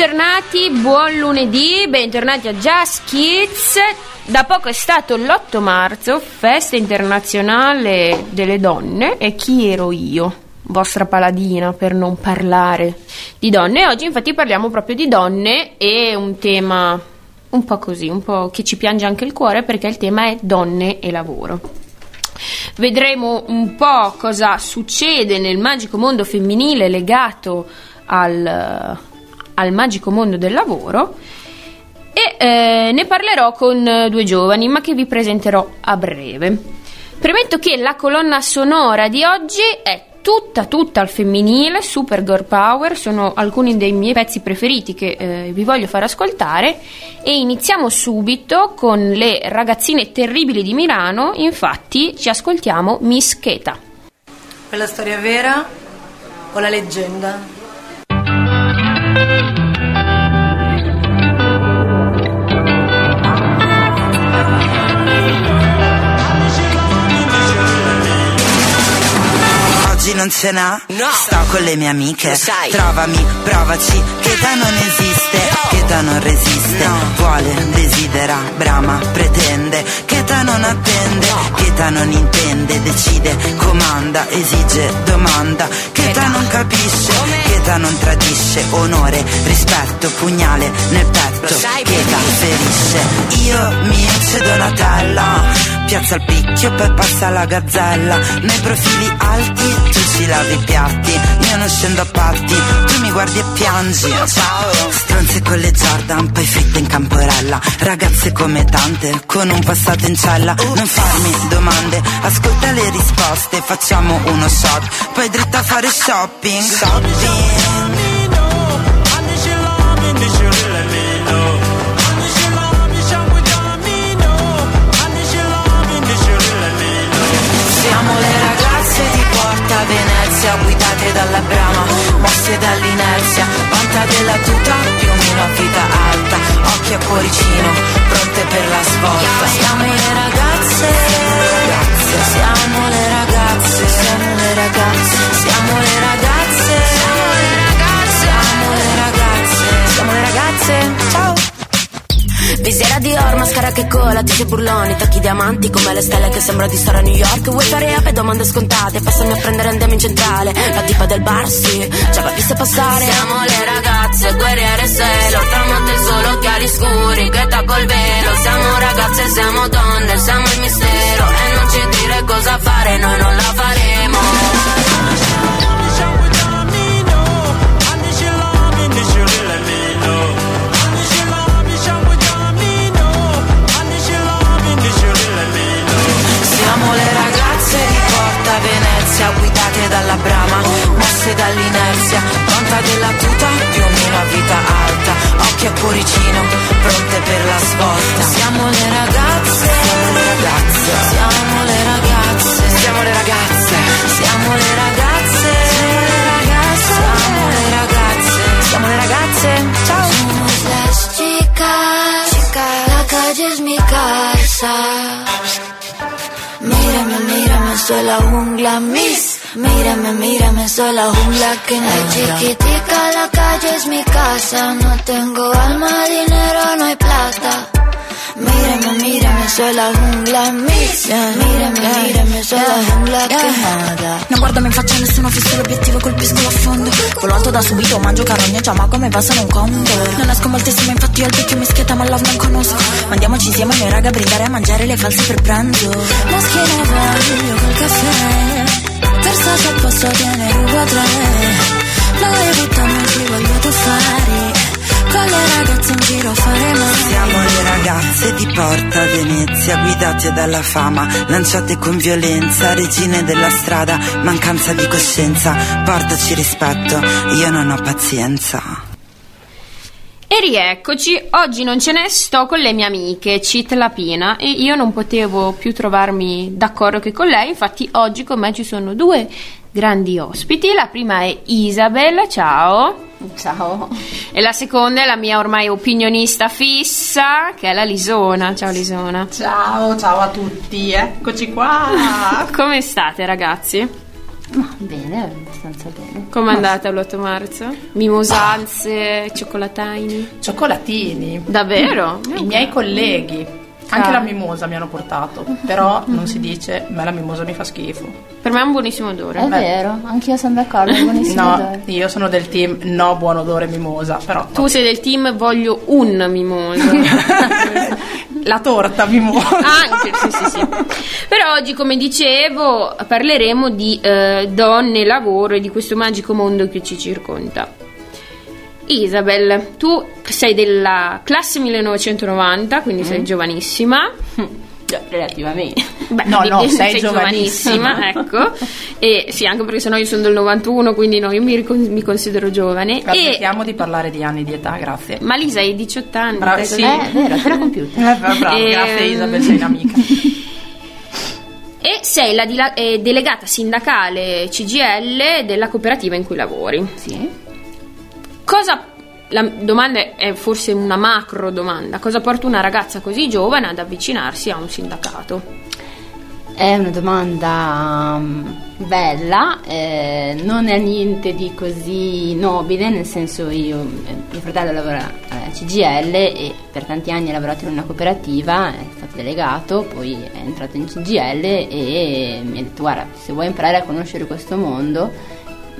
Bentornati, buon lunedì, bentornati a Jazz Kids. Da poco è stato l'8 marzo, festa internazionale delle donne e chi ero io? Vostra paladina per non parlare di donne. Oggi infatti parliamo proprio di donne e un tema un po' così, un po' che ci piange anche il cuore perché il tema è donne e lavoro. Vedremo un po' cosa succede nel magico mondo femminile legato al, al magico mondo del lavoro e eh, ne parlerò con due giovani ma che vi presenterò a breve. Premetto che la colonna sonora di oggi è tutta tutta al femminile, super girl power, sono alcuni dei miei pezzi preferiti che eh, vi voglio far ascoltare e iniziamo subito con le ragazzine terribili di Milano, infatti ci ascoltiamo Miss Keta. Quella storia vera o la leggenda? Thank you. Oggi non ce n'ha? No. Sto con le mie amiche. Trovami, provaci, che da non esiste, no. che da non resiste. No. Vuole, desidera, brama, pretende, che da non attende, no. che da non intende, decide, comanda, esige, domanda, che da non capisce, che da non tradisce, onore, rispetto, pugnale nel petto, che da ferisce. Io mi cedo Donatella piazza il picchio poi passa la gazzella Nei profili alti tu ci lavi i piatti Io non scendo a patti, tu mi guardi e piangi. Ciao. Stronze con le Jordan, poi fritte in camporella. Ragazze come tante, con un passato in cella. Non farmi domande, ascolta le risposte Facciamo uno shot, poi dritta a fare shopping. Shopping Venezia guidate dalla brama, mosse dall'inerzia, vanta della tuta, piumino a vita alta, occhi a cuoricino, pronte per la svolta. Siamo le ragazze, siamo le Visiera di or, mascara che cola, tice burloni, tacchi diamanti come le stelle che sembra di stare a New York. Vuoi fare ape domande scontate, passami a prendere andiamo in centrale. La tipa del bar, sì, ci aveva visto passare. Siamo le ragazze, guerriere se lo tramonta il sole, occhiali scuri, che tacco il velo. Siamo ragazze, siamo donne, siamo il mistero. E non ci dire cosa fare, noi non la faremo. Venezia guidate dalla brama, mosse dall'inerzia, pronta della tuta, più o meno a vita alta, occhi a cuoricino, pronte per la svolta. Siamo le ragazze, siamo le ragazze, siamo le ragazze, siamo le ragazze, siamo le ragazze, siamo le ragazze, siamo le ragazze, ciao. Somos las chicas, chicas, la calle es mi casa. Soy la jungla Miss. Mírame, mírame, soy la jungla que no es chiquitica. La calle es mi casa. No tengo alma, dinero, no hay plata. Mírame, mírame, soy la jungla mia Mírame, mírame, soy la jungla che nada. Non guardami in faccia nessuno fisso l'obiettivo colpisco a fondo. Volo alto da subito, mangio carogna già ma come va sono un combo. Non esco moltissimo infatti io al vecchio mischietta ma love non conosco Ma andiamoci insieme noi raga a brindare a mangiare le false per pranzo Moschina io col caffè Versace posso tiene rubo tre La vita non ci voglio tuffare con le ragazze in giro faremo Siamo le ragazze di Porta Venezia Guidate dalla fama, lanciate con violenza Regine della strada, mancanza di coscienza Portaci rispetto, io non ho pazienza. E rieccoci, oggi non ce ne sto con le mie amiche Cit Lapina e io non potevo più trovarmi d'accordo che con lei, infatti oggi con me ci sono due grandi ospiti, la prima è Isabel, ciao. Ciao. E la seconda è la mia ormai opinionista fissa, che è la Lisona. Ciao Lisona. Ciao, ciao a tutti, eccoci qua. Come state ragazzi? Ma bene, abbastanza bene. Com'è andata l'8 marzo? Mimosanze, cioccolatini? Cioccolatini. Davvero? I miei colleghi. Anche la mimosa mi hanno portato, però non si dice, ma la mimosa mi fa schifo. Per me è un buonissimo odore. È vero, anch'io sono d'accordo, è buonissimo No, odore. io sono del team no buon odore mimosa, però Tu sei del team voglio un mimoso. la torta mimosa. Anche, sì, sì, sì. Però oggi, come dicevo, parleremo di eh, donne, lavoro e di questo magico mondo che ci circonda. Isabel, tu sei della classe 1990, quindi sei giovanissima. Relativamente. Beh, No, no, di- sei giovanissima. ecco. E sì, anche perché sennò io sono del 91, quindi no, io mi, ricon- mi considero giovane. E, Smettiamo di parlare di anni di età, grazie. ma Lisa hai 18 anni. Brava, sì. Eh, è vero, te l'ho compiuta. Eh, bravo, Ehm. grazie Isabel, sei un'amica. E sei la dila- eh, delegata sindacale CGL della cooperativa in cui lavori. Sì. Cosa la domanda è forse una macro domanda. Cosa porta una ragazza così giovane ad avvicinarsi a un sindacato? È una domanda mm, bella, eh, non è niente di così nobile, nel senso io, eh, mio fratello lavora alla CGL e per tanti anni ha lavorato in una cooperativa, è stato delegato, poi è entrato in CGL e mi ha detto guarda se vuoi imparare a conoscere questo mondo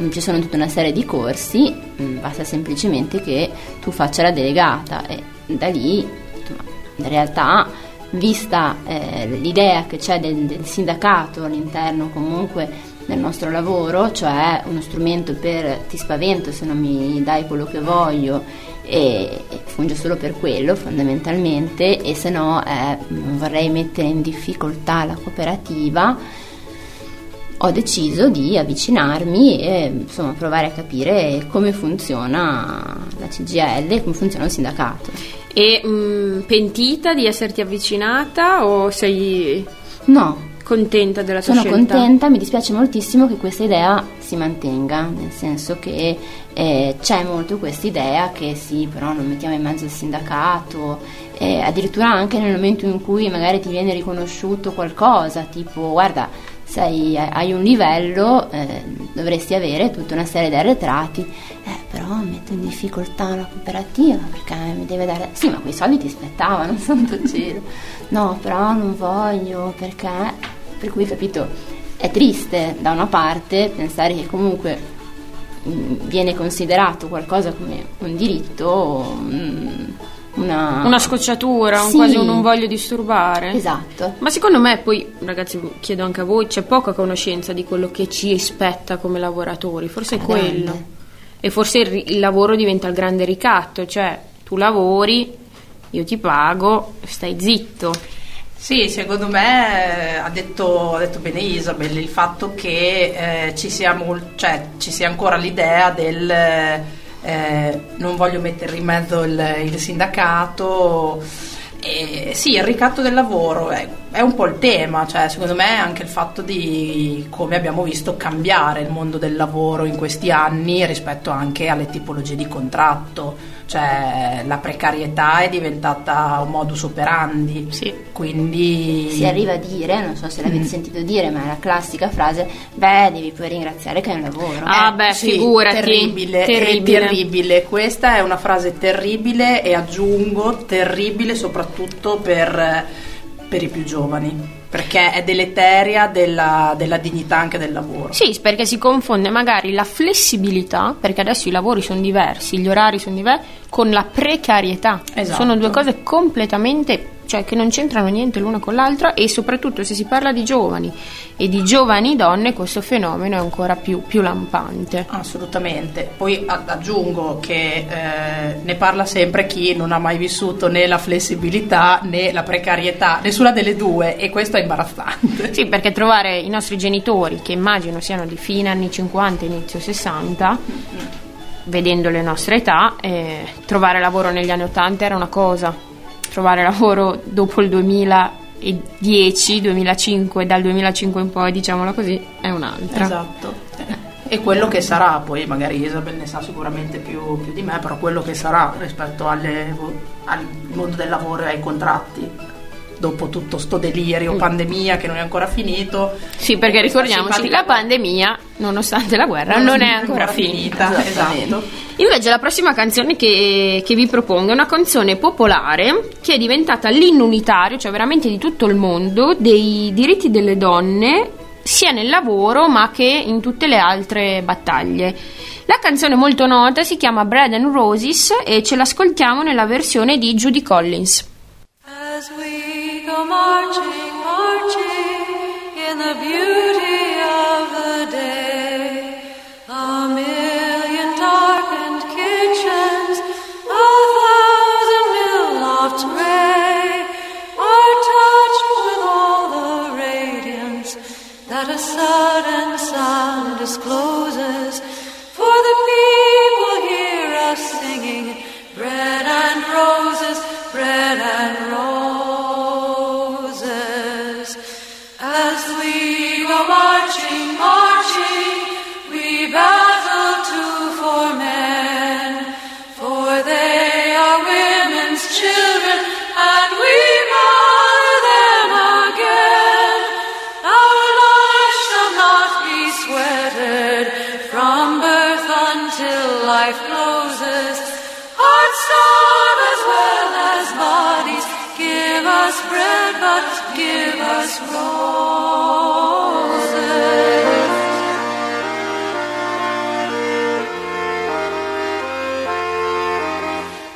ci sono tutta una serie di corsi, mm, basta semplicemente che tu faccia la delegata e da lì in realtà vista eh, l'idea che c'è del, del sindacato all'interno comunque del nostro lavoro, cioè uno strumento per ti spavento se non mi dai quello che voglio e, e funge solo per quello fondamentalmente e se no eh, vorrei mettere in difficoltà la cooperativa ho deciso di avvicinarmi e insomma provare a capire come funziona la CGL e come funziona il sindacato. E mh, pentita di esserti avvicinata o sei No, contenta della tua sono scelta? contenta, mi dispiace moltissimo che questa idea si mantenga, nel senso che eh, c'è molto questa idea che sì, però non mettiamo in mezzo il sindacato, eh, addirittura anche nel momento in cui magari ti viene riconosciuto qualcosa, tipo guarda, sei, hai un livello, eh, dovresti avere tutta una serie di arretrati, eh, però metto in difficoltà la cooperativa perché mi deve dare... Sì, ma quei soldi ti spettavano, santo cielo. No, però non voglio perché... Per cui, capito, è triste da una parte pensare che comunque mh, viene considerato qualcosa come un diritto, mh, una... Una scocciatura, un Sì. quasi un non voglio disturbare. Esatto. Ma secondo me poi, ragazzi, chiedo anche a voi, c'è poca conoscenza di quello che ci spetta come lavoratori, forse è quello. E forse il, il lavoro diventa il grande ricatto, cioè tu lavori, io ti pago, stai zitto. Sì, secondo me eh, ha detto, ha detto bene Isabel il fatto che eh, ci, sia mol- cioè, ci sia ancora l'idea del eh, non voglio mettere in mezzo il, il sindacato. Eh, sì, il ricatto del lavoro è, è un po' il tema, cioè secondo me anche il fatto di come abbiamo visto cambiare il mondo del lavoro in questi anni rispetto anche alle tipologie di contratto, cioè la precarietà è diventata un modus operandi, Sì. quindi Si arriva a dire, non so se l'avete sentito dire, ma è la classica frase, beh, devi poi ringraziare che hai un lavoro. Ah, beh, sì, figurati. terribile, Terribile. è terribile. Questa è una frase terribile e aggiungo terribile soprattutto per, per i più giovani, perché è deleteria della, della dignità anche del lavoro. Sì, perché si confonde magari la flessibilità, perché adesso i lavori sono diversi, gli orari sono diversi, con la precarietà. Esatto. Sono due cose completamente, cioè che non c'entrano niente l'una con l'altra e soprattutto se si parla di giovani e di giovani donne questo fenomeno è ancora più, più lampante. Assolutamente. Poi aggiungo che eh, ne parla sempre chi non ha mai vissuto né la flessibilità né la precarietà, nessuna delle due, e questo è imbarazzante. Sì, perché trovare i nostri genitori, che immagino siano di fine anni 50, inizio 60, vedendo le nostre età, eh, trovare lavoro negli anni 80 era una cosa, trovare lavoro dopo il 2010, 2005, dal 2005 in poi, diciamola così, è un'altra. Esatto. E quello che sarà, poi magari Isabel ne sa sicuramente più, più di me, però quello che sarà rispetto alle- al mondo del lavoro e ai contratti. Dopo tutto sto delirio, pandemia che non è ancora finito. Sì, perché ricordiamoci, la pandemia, nonostante la guerra, non è ancora finita. Esatto. Invece la prossima canzone che, che vi propongo è una canzone popolare che è diventata l'inno unitario, cioè veramente di tutto il mondo, dei diritti delle donne, sia nel lavoro ma che in tutte le altre battaglie. La canzone molto nota si chiama Bread and Roses e ce l'ascoltiamo nella versione di Judy Collins. As we go marching, marching in the beauty of the day, a million darkened kitchens, a thousand mill lofts gray, are touched with all the radiance that a sudden us bread, but give us roses.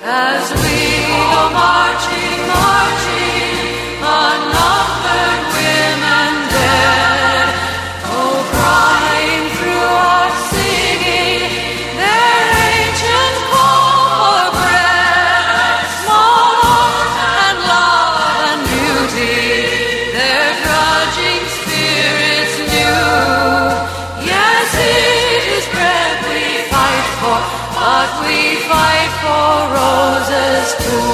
As we go marching, marching, for roses too.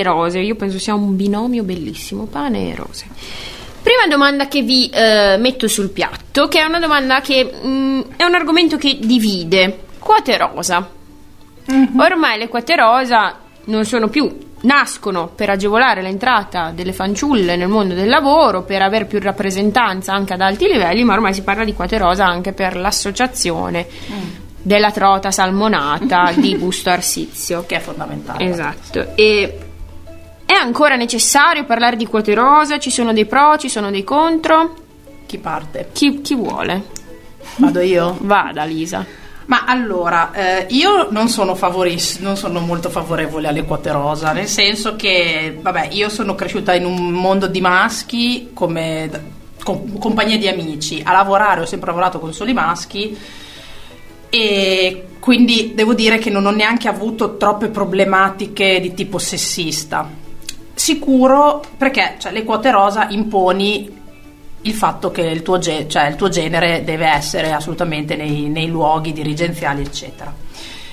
E rose, io penso sia un binomio bellissimo, pane e rose. Prima domanda che vi eh, metto sul piatto, che è una domanda che mm, è un argomento che divide. Quote rosa. Ormai le quote rosa non sono più nascono per agevolare l'entrata delle fanciulle nel mondo del lavoro, per avere più rappresentanza anche ad alti livelli, ma ormai si parla di quote rosa anche per l'associazione della trota salmonata di Busto Arsizio. Che è fondamentale. Esatto. E è ancora necessario parlare di quote rosa? Ci sono dei pro, ci sono dei contro? Chi parte? Chi, chi vuole? Vado io? Vada, Lisa. Ma allora, eh, io non sono, favoris- non sono molto favorevole alle quote rosa, nel senso che, vabbè, io sono cresciuta in un mondo di maschi come com- compagnia di amici, a lavorare ho sempre lavorato con soli maschi e quindi devo dire che non ho neanche avuto troppe problematiche di tipo sessista. Sicuro perché cioè, le quote rosa imponi il fatto che il tuo, ge- cioè, il tuo genere deve essere assolutamente nei, nei luoghi dirigenziali, eccetera.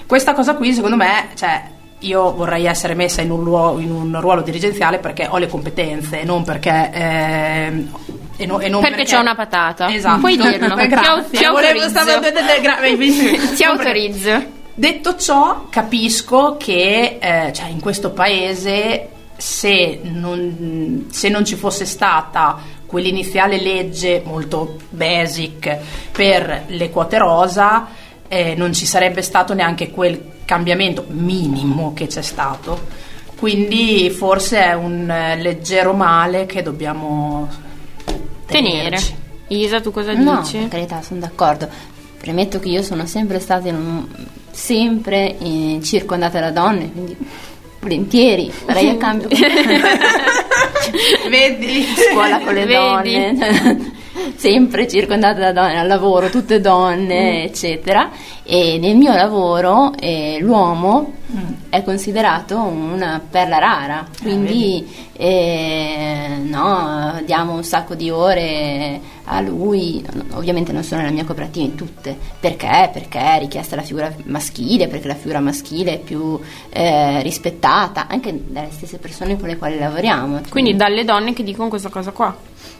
Questa cosa qui, secondo me, cioè, io vorrei essere messa in un, luo- in un ruolo dirigenziale perché ho le competenze, non perché. ehm, e no- e non Perché c'ho una patata. Esatto. Puoi dirlo. Eh, Grazie. ti autorizzo. Ti autorizzo. Detto ciò, capisco che eh, cioè, in questo paese se non, se non ci fosse stata quell'iniziale legge molto basic per le quote rosa, eh, non ci sarebbe stato neanche quel cambiamento minimo che c'è stato. Quindi forse è un eh, leggero male che dobbiamo Tenere. tenerci. Isa, tu cosa No, dici? per carità, sono d'accordo. Premetto che io sono sempre stata in un- sempre eh, circondata da donne, quindi volentieri farei a cambio Vedi? scuola con le Vedi? donne. sempre circondata da donne, al lavoro tutte donne, eccetera. E nel mio lavoro eh, l'uomo è considerato una perla rara, quindi eh, no, diamo un sacco di ore a lui, ovviamente non sono nella mia cooperativa in tutte, perché? Perché è richiesta la figura maschile, perché la figura maschile è più eh, rispettata anche dalle stesse persone con le quali lavoriamo. Quindi dalle donne che dicono questa cosa qua.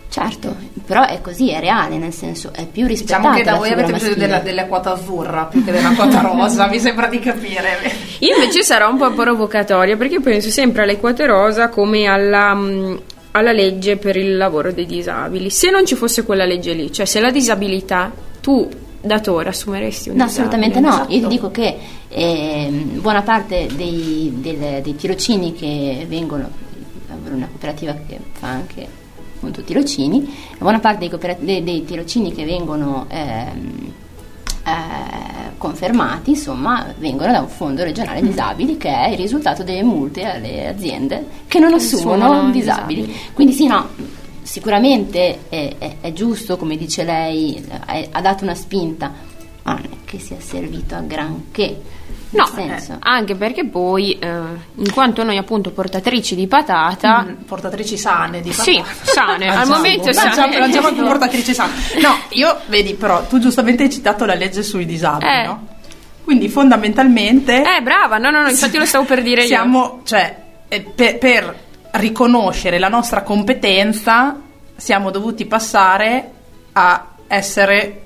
Certo, però è così, è reale, nel senso è più rispettata Diciamo che da voi avete bisogno della, della quota azzurra più che della quota rosa, mi sembra di capire. Io invece sarò un po' provocatoria perché penso sempre alle quote rosa come alla, mh, alla legge per il lavoro dei disabili. Se non ci fosse quella legge lì, cioè se la disabilità, tu datore assumeresti un No, assolutamente no. esatto. Io ti dico che ehm, buona parte dei, del- dei tirocini che vengono, una cooperativa che fa anche appunto tirocini, buona parte dei, dei- dei tirocini che vengono ehm, eh, confermati, insomma, vengono da un fondo regionale disabili che è il risultato delle multe alle aziende che non assumono disabili. disabili. Quindi sì, no, sicuramente è, è- è giusto, come dice lei, è- ha dato una spinta, ma non è che sia servito a granché. No, eh, anche perché poi, eh, in quanto noi appunto portatrici di patata, Mm, portatrici sane di Sì, patata. sane, al momento sane. lanciamo più portatrici sane. No, io vedi però, tu giustamente hai citato la legge sui disabili, Eh. no? Quindi fondamentalmente eh, brava, no, no, no, infatti lo stavo per dire io. siamo, cioè, eh, per, per riconoscere la nostra competenza siamo dovuti passare a essere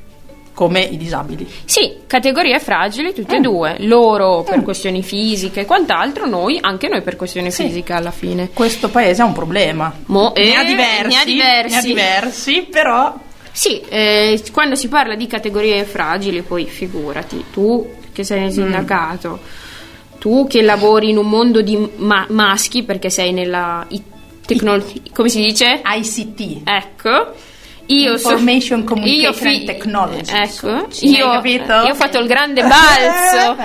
come i disabili. Sì, categorie fragili tutte e Mm. due, loro per questioni fisiche e quant'altro, noi, anche noi per questioni Sì. fisiche alla fine. Questo paese ha un problema. Mo- ne, ha eh, diversi, ne ha diversi. ne ha diversi, però Sì, eh, quando si parla di categorie fragili, poi figurati, tu che sei Mm. nel sindacato, tu che lavori in un mondo di ma- maschi perché sei nella i- tecno- come si dice? ICT. Ecco. Io so- Information Communication io fi- Technology. Ecco, io, io ho fatto il grande balzo. ho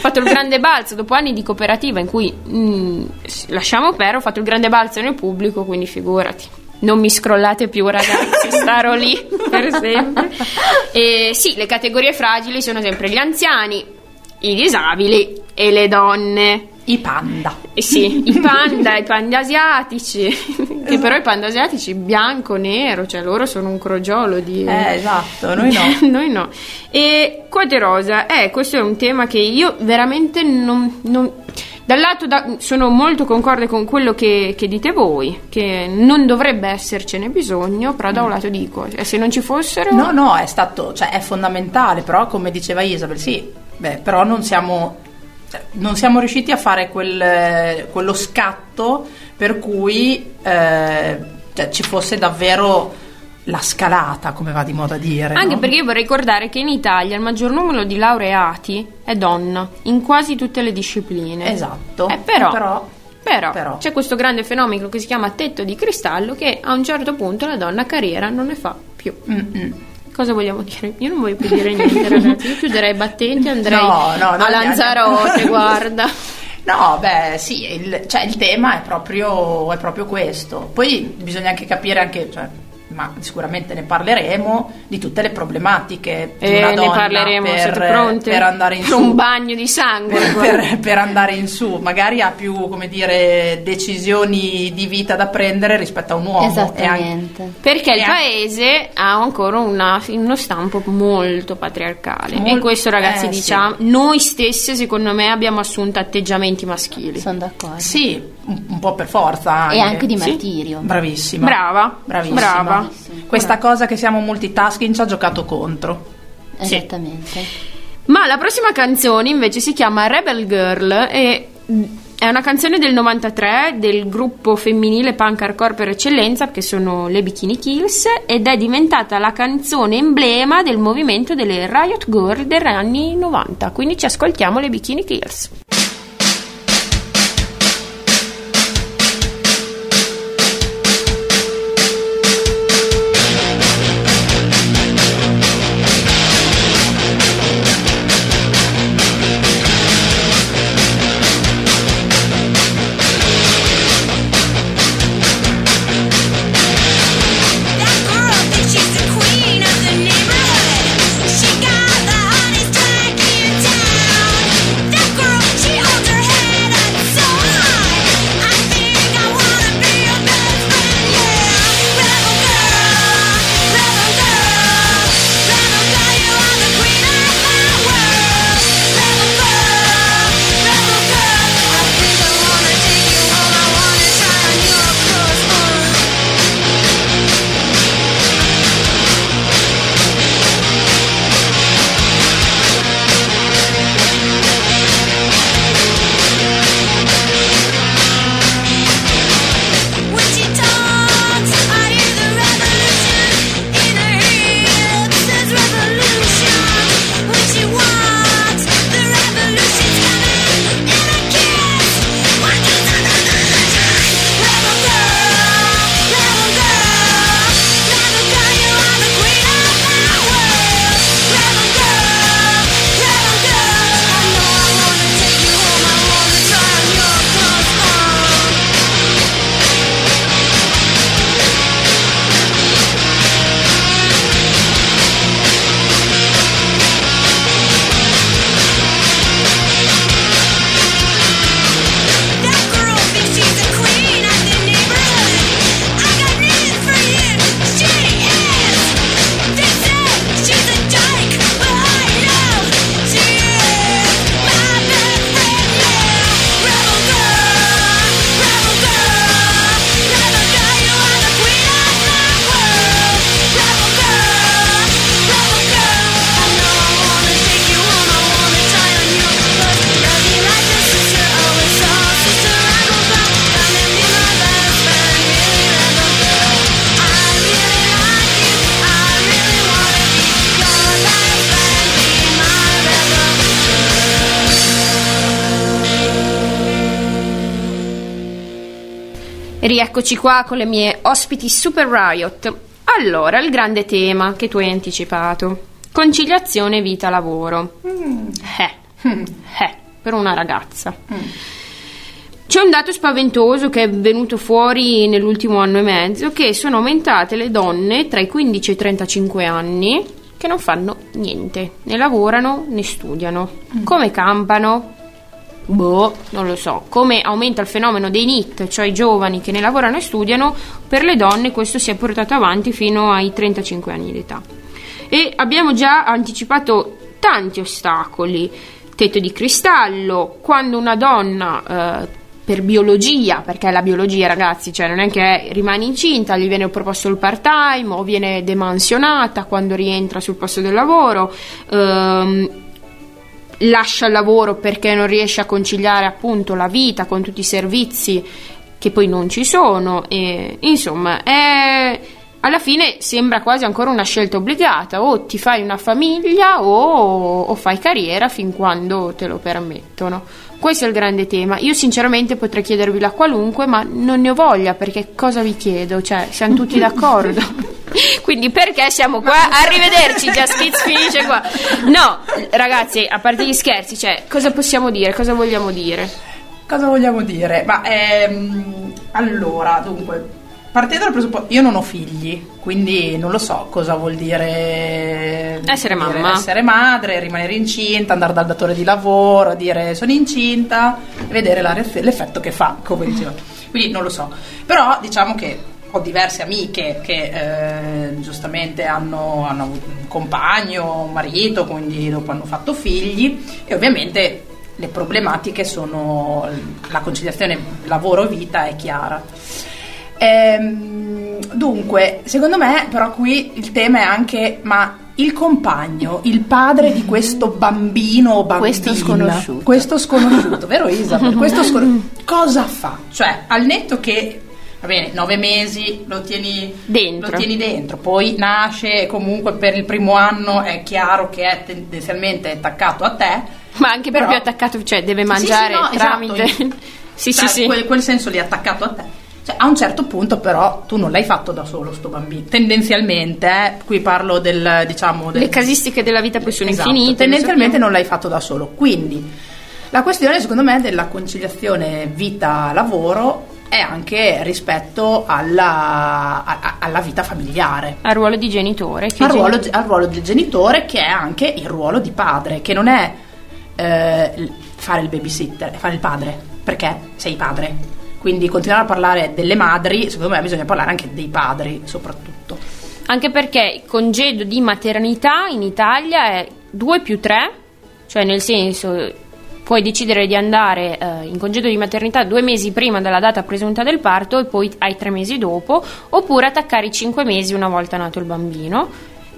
fatto il grande balzo dopo anni di cooperativa in cui mm, s- lasciamo perdere, ho fatto il grande balzo nel pubblico, quindi figurati. Non mi scrollate più, ragazzi, starò lì per sempre. E sì, le categorie fragili sono sempre gli anziani, i disabili e le donne. I panda. Eh sì, i panda, i panda asiatici, che però i panda asiatici bianco, nero, cioè loro sono un crogiolo di... Eh, esatto, noi no. Noi no. E quote rosa, eh, questo è un tema che io veramente non... non- dal lato da- sono molto concorde con quello che, che dite voi, che non dovrebbe essercene bisogno, però da un lato dico, eh, se non ci fossero... No, no, è stato, cioè è fondamentale, però come diceva Isabel, sì, beh, però non siamo, non siamo riusciti a fare quel, quello scatto per cui eh, cioè, ci fosse davvero la scalata, come va di moda dire. Anche no? perché io vorrei ricordare che in Italia il maggior numero di laureati è donna, in quasi tutte le discipline. Esatto. Eh, però, Però- però però. c'è questo grande fenomeno che si chiama tetto di cristallo che a un certo punto la donna carriera non ne fa più. Mm-mm. Cosa vogliamo dire? Io non voglio più dire niente, ragazzi. Io chiuderei i battenti e andrei No, no, a Lanzarote, guarda. No, beh, sì, il, cioè, il tema è proprio, è proprio questo. Poi bisogna anche capire anche, cioè, ma sicuramente ne parleremo, di tutte le problematiche di E una ne donna parleremo, per, siete pronti? per andare in Per su. un bagno di sangue. per, per- per andare in su, magari ha più, come dire, decisioni di vita da prendere rispetto a un uomo. E anche- Esattamente. Perché il E paese ha ancora una- uno stampo molto patriarcale. e Molto- questo, ragazzi, eh, sì. diciamo, noi stesse, secondo me, abbiamo assunto atteggiamenti maschili. Sono d'accordo. Sì, un, un po' per forza. Anche. E anche di Sì. martirio. Bravissima. Brava, Bravissima. brava. Questa cosa che siamo multitasking ci ha giocato contro. Esattamente. Ma la prossima canzone invece si chiama Rebel Girl e mm, è una canzone del 93 del gruppo femminile punk hardcore per eccellenza che sono le Bikini Kills ed è diventata la canzone emblema del movimento delle Riot Girl degli anni 90. Quindi ci ascoltiamo le Bikini Kills. Rieccoci qua con le mie ospiti Super Riot. Allora, il grande tema che tu hai anticipato. Conciliazione vita-lavoro. Eh, eh, per una ragazza. C'è un dato spaventoso che è venuto fuori nell'ultimo anno e mezzo, che sono aumentate le donne tra i 15 e i 35 anni che non fanno niente, né lavorano né studiano. Come campano? Boh, non lo so. Come aumenta il fenomeno dei NIT, cioè i giovani che ne lavorano e studiano, per le donne questo si è portato avanti fino ai 35 anni di età. E abbiamo già anticipato tanti ostacoli. Tetto di cristallo, quando una donna eh, per biologia, perché la biologia ragazzi, cioè non è che rimane incinta, gli viene proposto il part time o viene demansionata quando rientra sul posto del lavoro, ehm, lascia il lavoro perché non riesce a conciliare appunto la vita con tutti i servizi che poi non ci sono e insomma è alla fine sembra quasi ancora una scelta obbligata o ti fai una famiglia o, o fai carriera fin quando te lo permettono. Questo è il grande tema. Io sinceramente potrei chiedervi la qualunque ma non ne ho voglia perché cosa vi chiedo? Cioè siamo tutti d'accordo quindi perché siamo qua arrivederci Just Kids finisce qua no ragazzi a parte gli scherzi cioè cosa possiamo dire cosa vogliamo dire Cosa vogliamo dire? Ma ehm, allora, dunque, partendo dal presupposto, io non ho figli, quindi non lo so cosa vuol dire Essere dire mamma. essere madre, rimanere incinta, andare dal datore di lavoro, dire sono incinta vedere l'effetto che fa, come dicevo. Quindi non lo so. Però diciamo che ho diverse amiche che eh, giustamente hanno, hanno avuto un compagno, un marito, quindi dopo hanno fatto figli e ovviamente le problematiche sono la conciliazione lavoro-vita è chiara. Ehm, dunque, secondo me, però, qui il tema è anche: ma il compagno, il padre di questo bambino o bambina, Questo sconosciuto. questo sconosciuto, vero Isabel? Questo sconosciuto, cosa fa? Cioè, al netto che, va bene, nove mesi lo tieni Dentro. lo tieni dentro, poi nasce comunque per il primo anno è chiaro che è tendenzialmente attaccato a te, Ma anche Però- proprio attaccato, cioè deve Sì, mangiare sì, no, tramite... esatto. sì, Cioè, sì, sì. Quel, quel senso lì attaccato a te. Cioè, a un certo punto, però, tu non l'hai fatto da solo, sto bambino. Tendenzialmente, eh, qui parlo del diciamo. Del, Le casistiche della vita poi sono Esatto, infinite. Tendenzialmente non l'hai fatto da solo. Quindi, la questione, secondo me, della conciliazione vita-lavoro è anche rispetto alla, a- alla vita familiare. Al ruolo di genitore. che Al ruolo, gen- al ruolo del genitore, che è anche il ruolo di padre, che non è eh, fare il babysitter, è fare il padre, perché sei padre. Quindi continuare a parlare delle madri, secondo me bisogna parlare anche dei padri, soprattutto. Anche perché il congedo di maternità in Italia è 2 più 3, cioè nel senso puoi decidere di andare eh, in congedo di maternità due mesi prima della data presunta del parto e poi hai tre mesi dopo, oppure attaccare i 5 mesi una volta nato il bambino.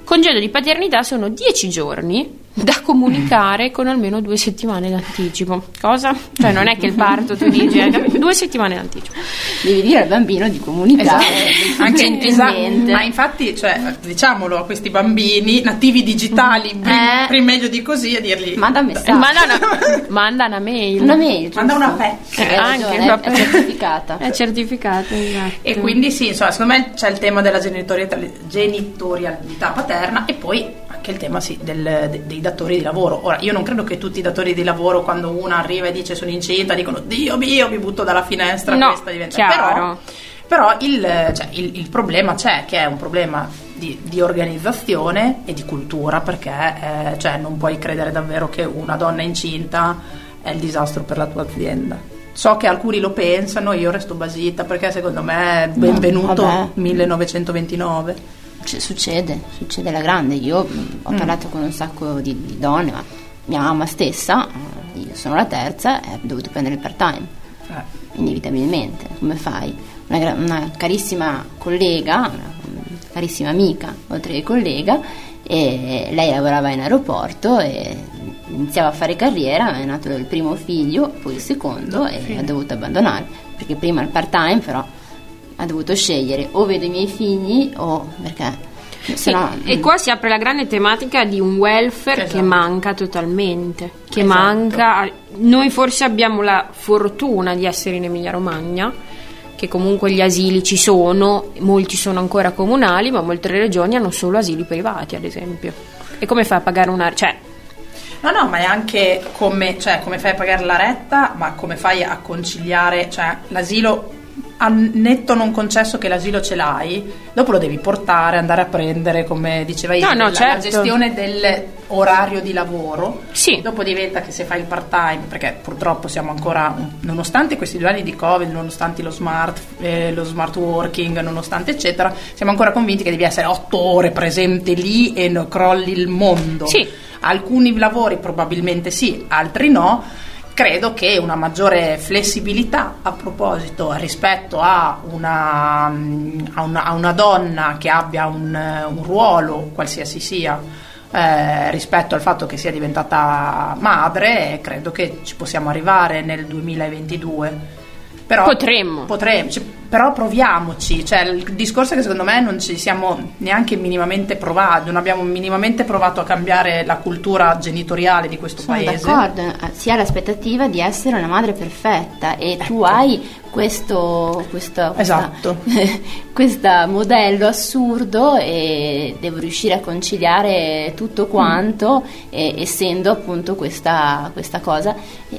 Congedo di paternità sono 10 giorni da comunicare con almeno due settimane d'anticipo. Cosa? Cioè non è che il parto tu dici, capito? due settimane d'anticipo. Devi dire al bambino di comunicare Anche, esatto. ma infatti, cioè, diciamolo a questi bambini nativi digitali, prim- Eh. prim- meglio di così, a dirgli Manda un messaggio. Manda una, manda una mail. Una mail. Manda una pe- Hai Eh, anche, ragione, vabbè. è certificata. È certificato, esatto. E quindi sì, insomma, secondo me c'è il tema della genitorialità, genitorialità paterna e poi anche il tema sì, del- de- dei datori di lavoro. Ora, io non credo che tutti i datori di lavoro quando una arriva e dice sono incinta dicono Dio mio, mi butto dalla finestra, No, questa diventa... chiaro. Però, però il, cioè, il- il problema c'è, che è un problema di, di organizzazione e di cultura, perché eh, cioè, non puoi credere davvero che una donna incinta è il disastro per la tua azienda. So che alcuni lo pensano, io resto basita perché secondo me è benvenuto vabbè. 1929. Succede, succede alla grande. Io ho Mm. parlato con un sacco di, di donne, ma mia mamma stessa, eh, io sono la terza, e ho dovuto prendere il part time, Eh, inevitabilmente. Come fai? Una, una carissima collega, una carissima amica, oltre che collega, e lei lavorava in aeroporto e iniziava a fare carriera, è nato il primo figlio, poi il secondo e ha dovuto abbandonare, perché prima il part time però ha dovuto scegliere o vedo i miei figli o perché se no e, e qua si apre la grande tematica di un welfare Esatto. che manca totalmente. Che Esatto. manca. Noi forse abbiamo la fortuna di essere in Emilia Romagna, che comunque gli asili ci sono, molti sono ancora comunali, ma molte regioni hanno solo asili privati, ad esempio. E come fai a pagare una. cioè, No, no, ma è anche come, cioè, come fai a pagare la retta, ma come fai a conciliare, cioè l'asilo, a netto non concesso che l'asilo ce l'hai, dopo lo devi portare, andare a prendere, come diceva No, Isa, no, la, la certo. gestione dell'orario di lavoro. Sì. Dopo diventa che se fai il part time, perché purtroppo siamo ancora, nonostante questi due anni di Covid, nonostante lo smart, eh, lo smart working, nonostante eccetera, siamo ancora convinti che devi essere otto ore presente lì e no- crolli il mondo. Sì. Alcuni lavori probabilmente sì, altri no. Credo che una maggiore flessibilità a proposito rispetto a una, a una, a una donna che abbia un, un ruolo, qualsiasi sia, eh, rispetto al fatto che sia diventata madre, credo che ci possiamo arrivare nel 2022. Però, Potremmo. potremmo, cioè, però proviamoci. Cioè, il discorso è che secondo me non ci siamo neanche minimamente provati, non abbiamo minimamente provato a cambiare la cultura genitoriale di questo sono paese. d'accordo, eh, si ha l'aspettativa di essere una madre perfetta e tu hai questo, questo Esatto. questo modello assurdo e devo riuscire a conciliare tutto quanto e- essendo appunto questa, questa cosa. E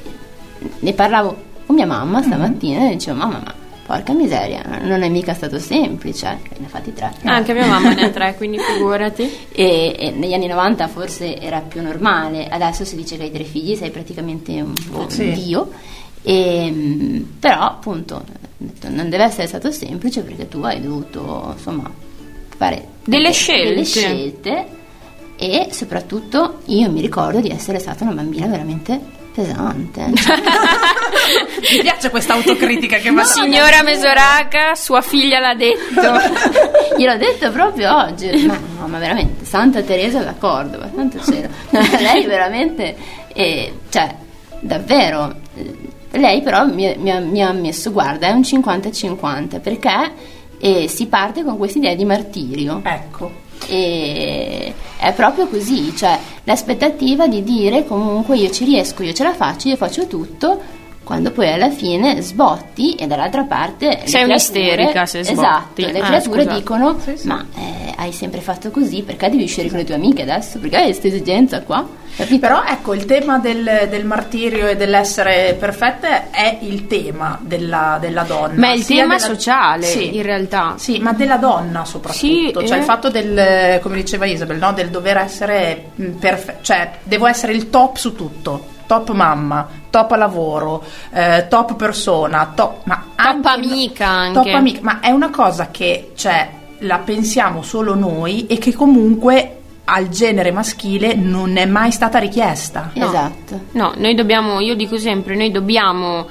ne parlavo con mia mamma stamattina e dicevo mamma ma porca miseria non è mica stato semplice, ne ha fatti tre. anche mia mamma ne ha tre, quindi figurati. E, e negli anni 90 forse era più normale, adesso si dice che hai tre figli, sei praticamente un, un Sì. dio. E, mm, però appunto non deve essere stato semplice perché tu hai dovuto insomma fare Delle delle scelte. scelte e soprattutto io mi ricordo di essere stata una bambina veramente pesante. Mi piace questa autocritica che va Signora Mesoraca, sua figlia l'ha detto. Gliel'ho detto proprio oggi. Ma no, ma veramente, Santa Teresa da Cordova, santo cielo. lei veramente, eh, cioè, davvero, lei però mi, mi ha, mi ha messo, guarda, è un 50-50, perché eh, si parte con questa idea di martirio. Ecco. E è proprio così, cioè l'aspettativa di dire comunque io ci riesco, io ce la faccio, io faccio tutto, quando poi alla fine sbotti e dall'altra parte... Sei un'isterica se sbotti. Esatto, le Ah, creature scusate. dicono Sì, sì. ma eh, hai sempre fatto così, perché devi uscire con le tue amiche adesso? Perché hai questa esigenza qua? Capito? Però ecco, il tema del, del martirio e dell'essere perfette è il tema della, della donna. Ma è il tema della- sociale, Sì. in realtà. Sì, ma della donna soprattutto, Sì, cioè eh. il fatto del, come diceva Isabel, no? del dover essere perfetto, cioè devo essere il top su tutto, top mamma, top lavoro, eh, top persona, top, ma Top amica anche. Top amica, ma è una cosa che cioè, la pensiamo solo noi e che comunque al genere maschile non è mai stata richiesta. No. Esatto. No, noi dobbiamo, io dico sempre, noi dobbiamo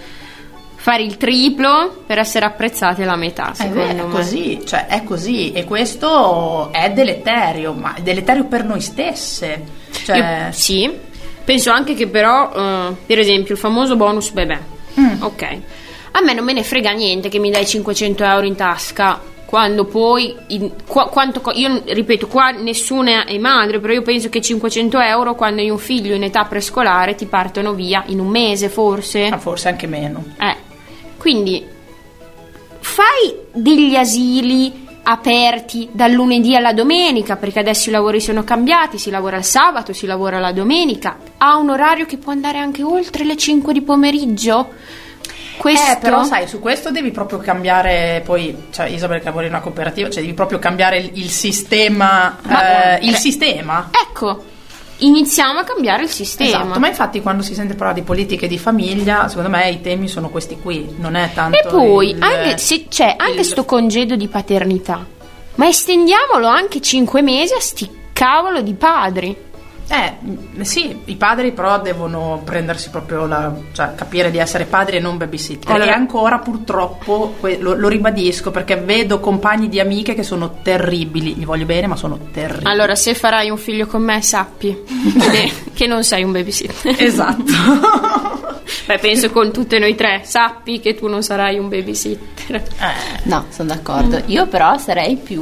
fare il triplo per essere apprezzati alla metà, È, secondo è me. così, cioè è così e questo è deleterio, ma è deleterio per noi stesse. Cioè, Io- sì, penso anche che però, eh, per esempio, il famoso bonus bebè. Mm. Ok. A me non me ne frega niente che mi dai 500 euro in tasca quando poi, in- qua- quanto io ripeto, qua nessuna è madre, però io penso che 500 euro quando hai un figlio in età prescolare ti partono via in un mese forse. ma forse anche meno. Eh, quindi fai degli asili aperti dal lunedì alla domenica, perché adesso i lavori sono cambiati, si lavora il sabato, si lavora la domenica, ha un orario che può andare anche oltre le 5 di pomeriggio. Questo Eh, però sai, su questo devi proprio cambiare, poi, cioè Isabel che lavora in una cooperativa, cioè devi proprio cambiare il, il sistema, Ma- eh, il eh, sistema. Ecco, iniziamo a cambiare il sistema. Esatto, ma infatti quando si sente parlare di politiche di famiglia, secondo me i temi sono questi qui, non è tanto E poi, il- anche, se c'è anche il- sto congedo di paternità, ma estendiamolo anche 5 mesi a sti cavolo di padri. Eh, mh, sì, i padri però devono prendersi proprio la, cioè capire di essere padri e non babysitter. Allora- e ancora purtroppo, lo, lo ribadisco perché vedo compagni di amiche che sono terribili, gli voglio bene ma sono terribili. Allora, se farai un figlio con me, sappi che, che non sei un babysitter. Esatto. Beh, penso con tutte noi tre, sappi che tu non sarai un babysitter. Eh, No, sono d'accordo. Io però sarei più,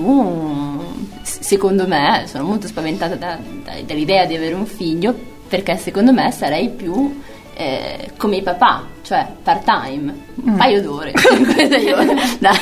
secondo me, sono molto spaventata da- da- dall'idea di avere un figlio perché secondo me sarei più eh, come i papà, cioè part time, un paio d'ore.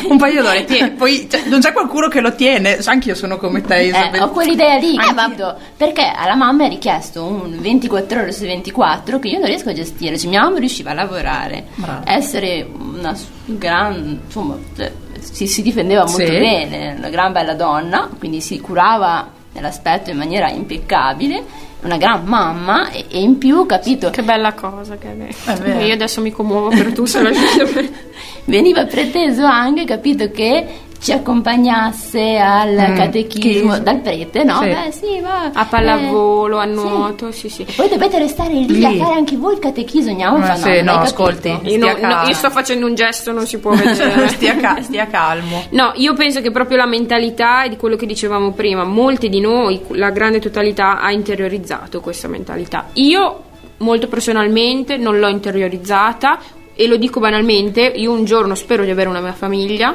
Un paio d'ore, tieni, poi cioè, non c'è qualcuno che lo tiene, anche io sono come te Isabel. Eh, ho quell'idea lì, Anch'io. capito? Perché alla mamma è richiesto un 24 ore su 24 che io non riesco a gestire. Cioè, mia mamma riusciva a lavorare, Brava. essere una gran, insomma, cioè, si, si difendeva molto Sì. bene, una gran bella donna, quindi si curava nell'aspetto in maniera impeccabile, una gran mamma e, e in più, capito? Che bella cosa che hai detto. Io adesso mi commuovo per tu se lo lasci Veniva preteso anche, capito, che ci accompagnasse al Mm, catechismo chi- dal prete, no? Sì. Beh, sì, va. A pallavolo, a sì. nuoto, sì, sì. Poi dovete restare lì, Lì. a fare anche voi il catechismo. Andiamo Ma fa, sì, no, capito? ascolti. Io, no- no, io sto facendo un gesto, non si può vedere. stia, ca- stia calmo. No, io penso che proprio la mentalità di quello che dicevamo prima, molti di noi, la grande totalità, ha interiorizzato questa mentalità. Io, molto personalmente, non l'ho interiorizzata e lo dico banalmente, io un giorno spero di avere una mia famiglia,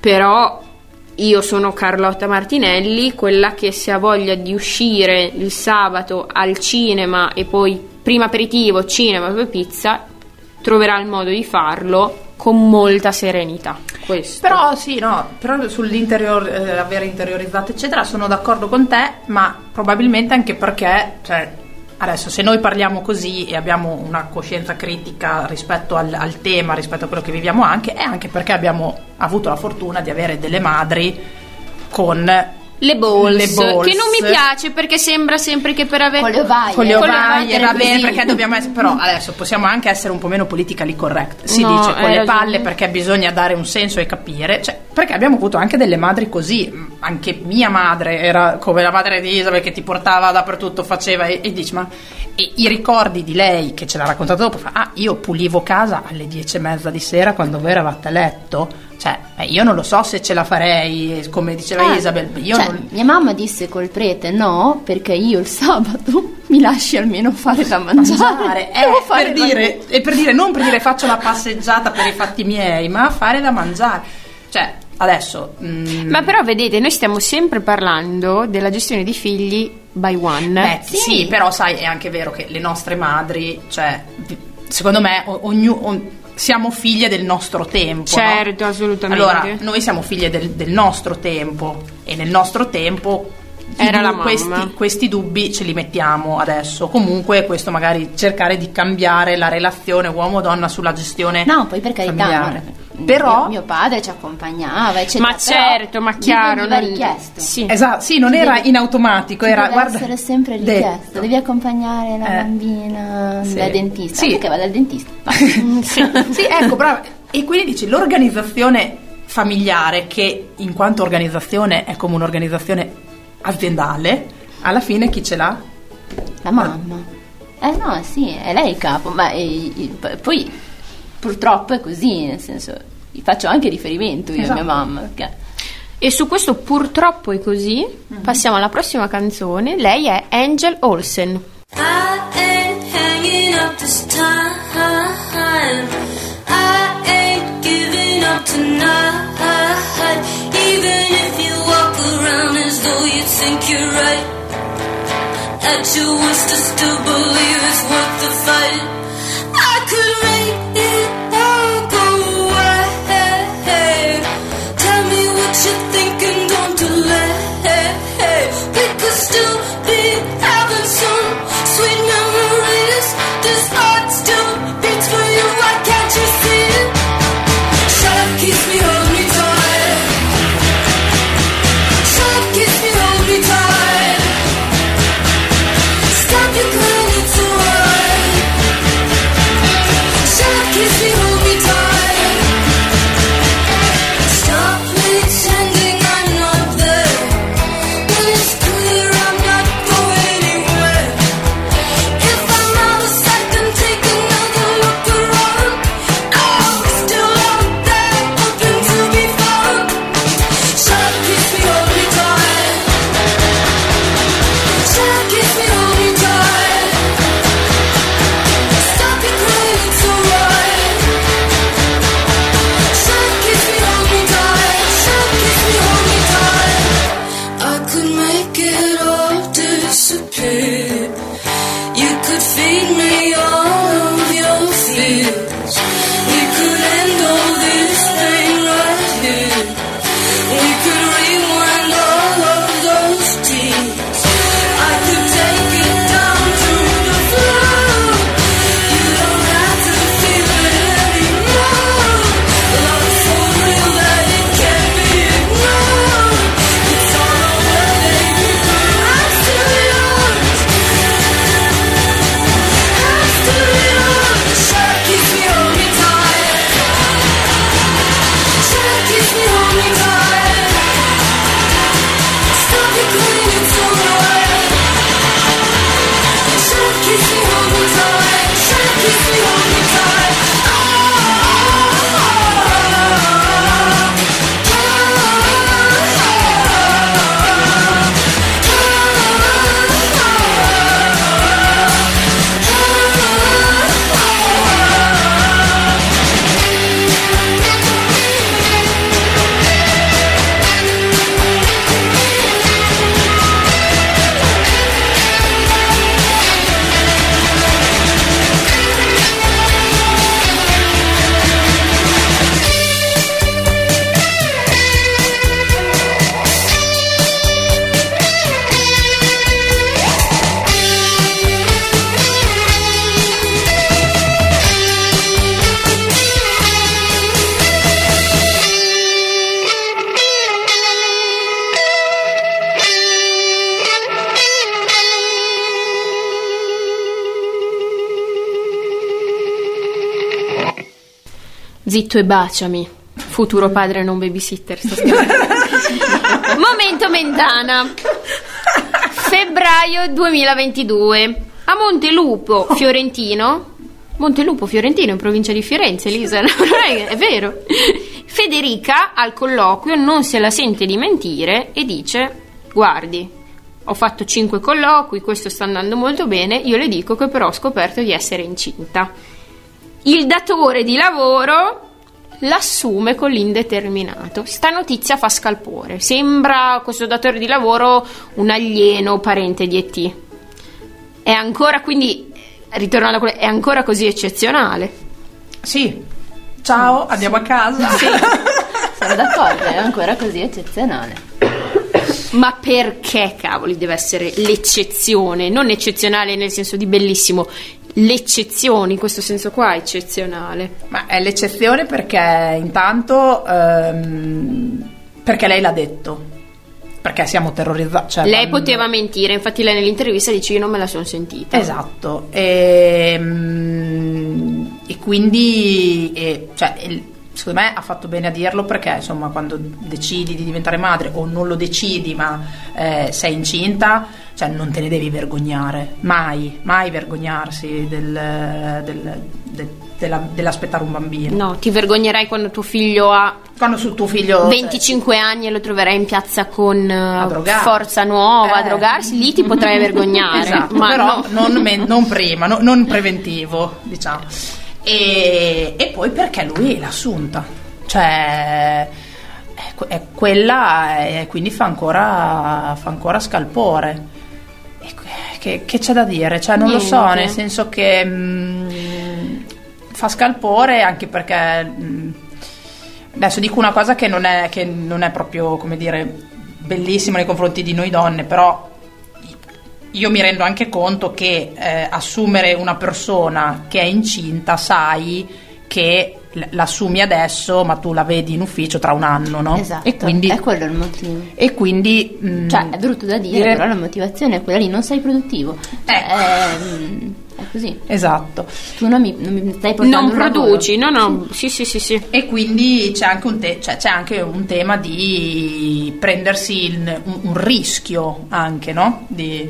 però io sono Carlotta Martinelli, quella che se ha voglia di uscire il sabato al cinema e poi prima aperitivo, cinema e poi pizza, troverà il modo di farlo con molta serenità. Questo. Però sì, no, però sull'interior, eh, aver interiorizzato eccetera sono d'accordo con te, ma probabilmente anche perché, cioè, adesso se noi parliamo così e abbiamo una coscienza critica rispetto al, al tema, rispetto a quello che viviamo anche, è anche perché abbiamo avuto la fortuna di avere delle madri con Le balls, Le balls. che non mi piace perché sembra sempre che per avere Con le ovaie. con le ovaie, va bene perché dobbiamo essere però adesso possiamo anche essere un po' meno politically correct si No, dice con le palle perché bisogna dare un senso e capire cioè, perché abbiamo avuto anche delle madri così anche mia madre era come la madre di Isabel che ti portava dappertutto faceva e, e dici ma e i ricordi di lei che ce l'ha raccontato dopo fa ah io pulivo casa alle dieci e mezza di sera quando voi eravate a letto Cioè, eh, io non lo so se ce la farei, come diceva Eh, Isabel. Io cioè, non- Mia mamma disse col prete no, perché io il sabato mi lasci almeno fare da mangiare. mangiare eh, fare per dire, e per dire non per dire faccio la passeggiata per i fatti miei ma fare da mangiare cioè adesso mm, Ma però vedete, noi stiamo sempre parlando della gestione di figli by one. beh, sì. però sai è anche vero che le nostre madri cioè secondo me o- ognu- o- siamo figlie del nostro tempo no? Certo, assolutamente. allora noi siamo figlie del, del nostro tempo e nel nostro tempo Era la mamma. questi, questi dubbi ce li mettiamo adesso comunque questo magari cercare di cambiare la relazione uomo-donna sulla gestione No, poi per carità. però Mio, mio padre ci accompagnava, eccetera. Ma certo, ma chiaro. non- richiesto. Sì. Esatto, sì, non era in automatico, Ti era deve guarda, essere sempre richiesto. detto. Devi accompagnare la Eh. bambina Sì. dal dentista. Sì. Perché va dal dentista? Va. sì, sì, ecco, brava. E quindi dici l'organizzazione familiare, che in quanto organizzazione è come un'organizzazione aziendale, alla fine chi ce l'ha? La mamma. Eh no, sì, è lei il capo, ma eh, poi purtroppo è così, nel senso, gli faccio anche riferimento io a Esatto. mia mamma, perché E su questo purtroppo è così. Passiamo alla prossima canzone. Lei è Angel Olsen. I ain't hanging up this time. I ain't giving up tonight. Even if though you think you're right. At your worst, I still believe it's worth the fight. E baciami. Futuro padre non babysitter. sto. Momento Mentana. Febbraio 2022. A Montelupo, Fiorentino. Montelupo, Fiorentino, in provincia di Firenze, Lisa. Non è, vero. Federica al colloquio non se la sente di mentire e dice: Guardi, ho fatto cinque colloqui, questo sta andando molto bene. Io le dico che però ho scoperto di essere incinta. Il datore di lavoro l'assume con l'indeterminato. Sta notizia fa scalpore. Sembra questo datore di lavoro un alieno parente di ET. È ancora quindi, ritornando a quello, è ancora così eccezionale. Sì. Ciao, andiamo a casa. Sono d'accordo, è ancora così eccezionale. Ma perché cavoli deve essere l'eccezione? Non eccezionale nel senso di bellissimo, l'eccezione in questo senso qua è eccezionale. Ma è l'eccezione perché intanto ehm, perché lei l'ha detto. Perché siamo terrorizzati. cioè, lei quando- poteva mentire, infatti lei nell'intervista dice io non me la sono sentita. Esatto, e, mm, e quindi e, cioè, il- secondo me ha fatto bene a dirlo perché insomma quando decidi di diventare madre o non lo decidi ma eh, sei incinta, cioè non te ne devi vergognare, mai, mai vergognarsi del- del- del- della- dell'aspettare un bambino. No, ti vergognerai quando tuo figlio ha Quando su tuo figlio... cioè, 25 anni e lo troverai in piazza con eh, forza nuova a Eh. drogarsi, lì ti potrai vergognare. Esatto, ma però no. non, me- non prima, no- non preventivo, diciamo. E, e poi perché lui l'ha assunta, cioè è, è quella e quindi fa ancora, fa ancora scalpore. Che, che c'è da dire? Cioè, non lo so, Niente. nel senso che mm, fa scalpore anche perché mm, adesso dico una cosa che non è, che non è proprio, come dire, bellissima nei confronti di noi donne, però io mi rendo anche conto che eh, assumere una persona che è incinta, sai che l'assumi adesso, ma tu la vedi in ufficio tra un anno, no? Esatto, E quindi, è quello il motivo. e quindi mm, Cioè, è brutto da dire, dire- però la motivazione è quella lì, non sei produttivo. Cioè, Ecco. è, mm, è così. esatto. Tu non mi, non mi stai portando Non produci, no, no, sì, sì, sì, sì. E quindi c'è anche un, te- cioè, c'è anche un tema di prendersi il- un, un rischio anche, no? Di-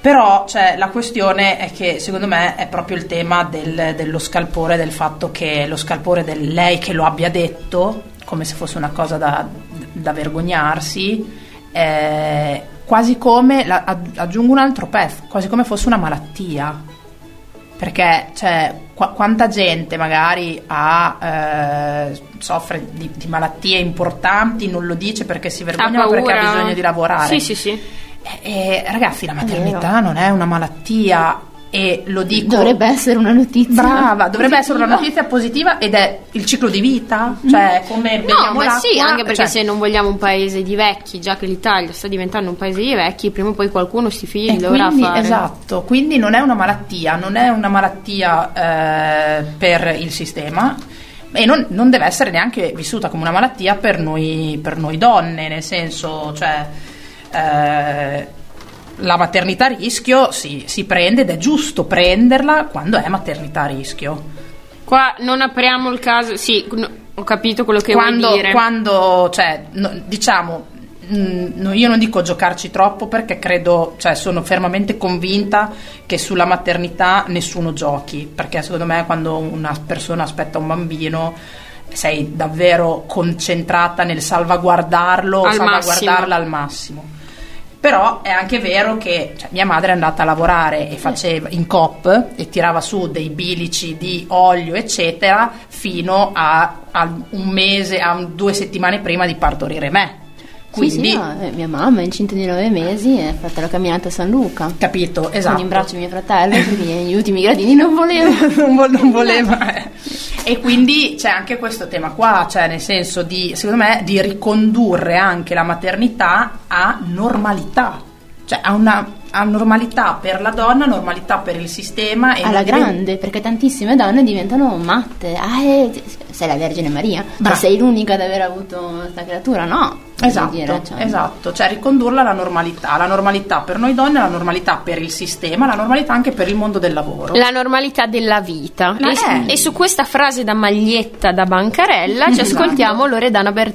Però cioè, la questione è che secondo me è proprio il tema del- dello scalpore, del fatto che lo scalpore del lei che lo abbia detto, come se fosse una cosa da, da vergognarsi, è quasi come, la- agg- aggiungo un altro pezzo, quasi come fosse una malattia. Perché cioè, qua- quanta gente magari ha, eh, soffre di, di malattie importanti, non lo dice perché si vergogna, ma perché ha bisogno di lavorare. Sì, sì, sì. E- e, ragazzi, la maternità non è una malattia e lo dico. Dovrebbe essere una notizia. Brava, dovrebbe positiva. essere una notizia positiva ed è il ciclo di vita, cioè come No, ma l'acqua, sì, anche perché cioè- se non vogliamo un paese di vecchi, già che l'Italia sta diventando un paese di vecchi, prima o poi qualcuno sti figli E dovrà quindi, fare. Esatto, quindi non è una malattia, non è una malattia eh, per il sistema e non, non deve essere neanche vissuta come una malattia per noi, per noi donne, nel senso, cioè eh, la maternità a rischio si, si prende ed è giusto prenderla quando è maternità a rischio. Qua non apriamo il caso, sì, no, ho capito quello che quando, vuoi dire. quando cioè, no, diciamo, mh, no, io non dico giocarci troppo perché credo, cioè, sono fermamente convinta che sulla maternità nessuno giochi, perché secondo me quando una persona aspetta un bambino sei davvero concentrata nel salvaguardarlo, Al salvaguardarla al massimo. Però è anche vero che cioè, mia madre è andata a lavorare e faceva in COP e tirava su dei bilici di olio, eccetera, fino a, a un mese, a due settimane prima di partorire me. Quindi, Sì, sì, no, eh, mia mamma è incinta di nove mesi e ha fatto la camminata a San Luca. capito, esatto. Con in braccio mio fratello, perché negli ultimi gradini non voleva. non, vo- non voleva. eh. E quindi c'è anche questo tema qua, cioè nel senso di, secondo me, di ricondurre anche la maternità a normalità, cioè a una a normalità per la donna, normalità per il sistema. E Alla grande, perché tantissime donne diventano matte. Ah, eh, sei la Vergine Maria? Cioè, Brava. sei l'unica ad aver avuto questa creatura? No. Esatto, dire, cioè, esatto, cioè ricondurla alla normalità, la normalità per noi donne, la normalità per il sistema, la normalità anche per il mondo del lavoro. La normalità della vita. Ma E, è. e su questa frase da maglietta da bancarella ci Esatto. ascoltiamo Loredana per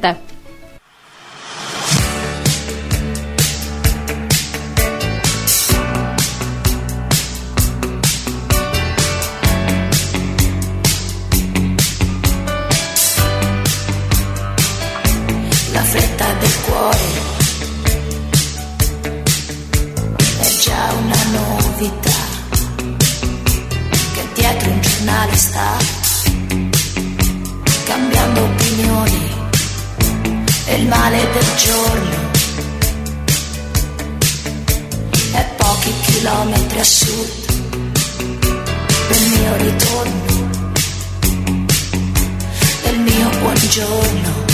buongiorno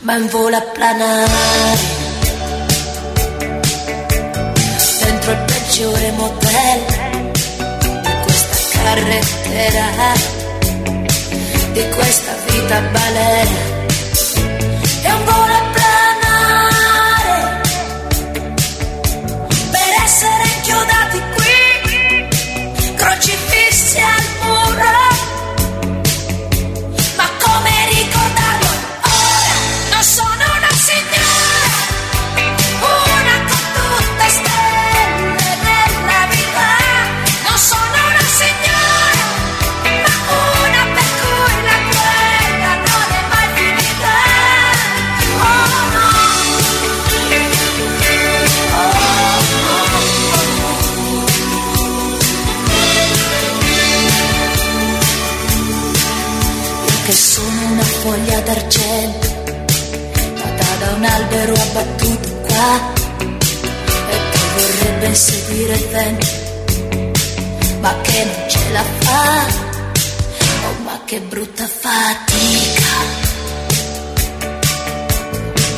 ma in volo a planare dentro il peggiore motel di questa carrettera, di questa vita balera. Foglia d'argento. Nata da un albero abbattuto qua. E che vorrebbe inseguire il vento. Ma che non ce la fa. Oh ma che brutta fatica.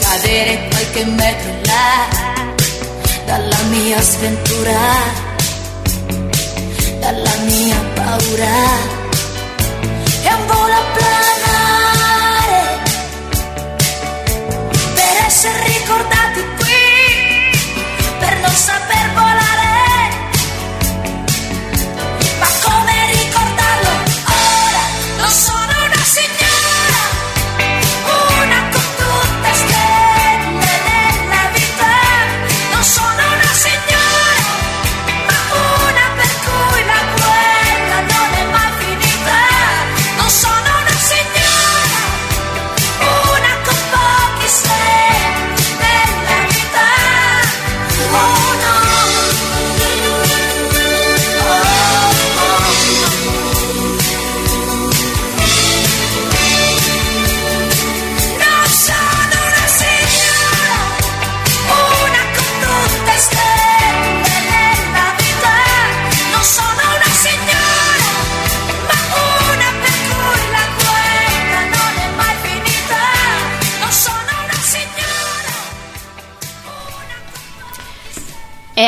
Cadere qualche metro là dalla mia sventura dalla mia paura essere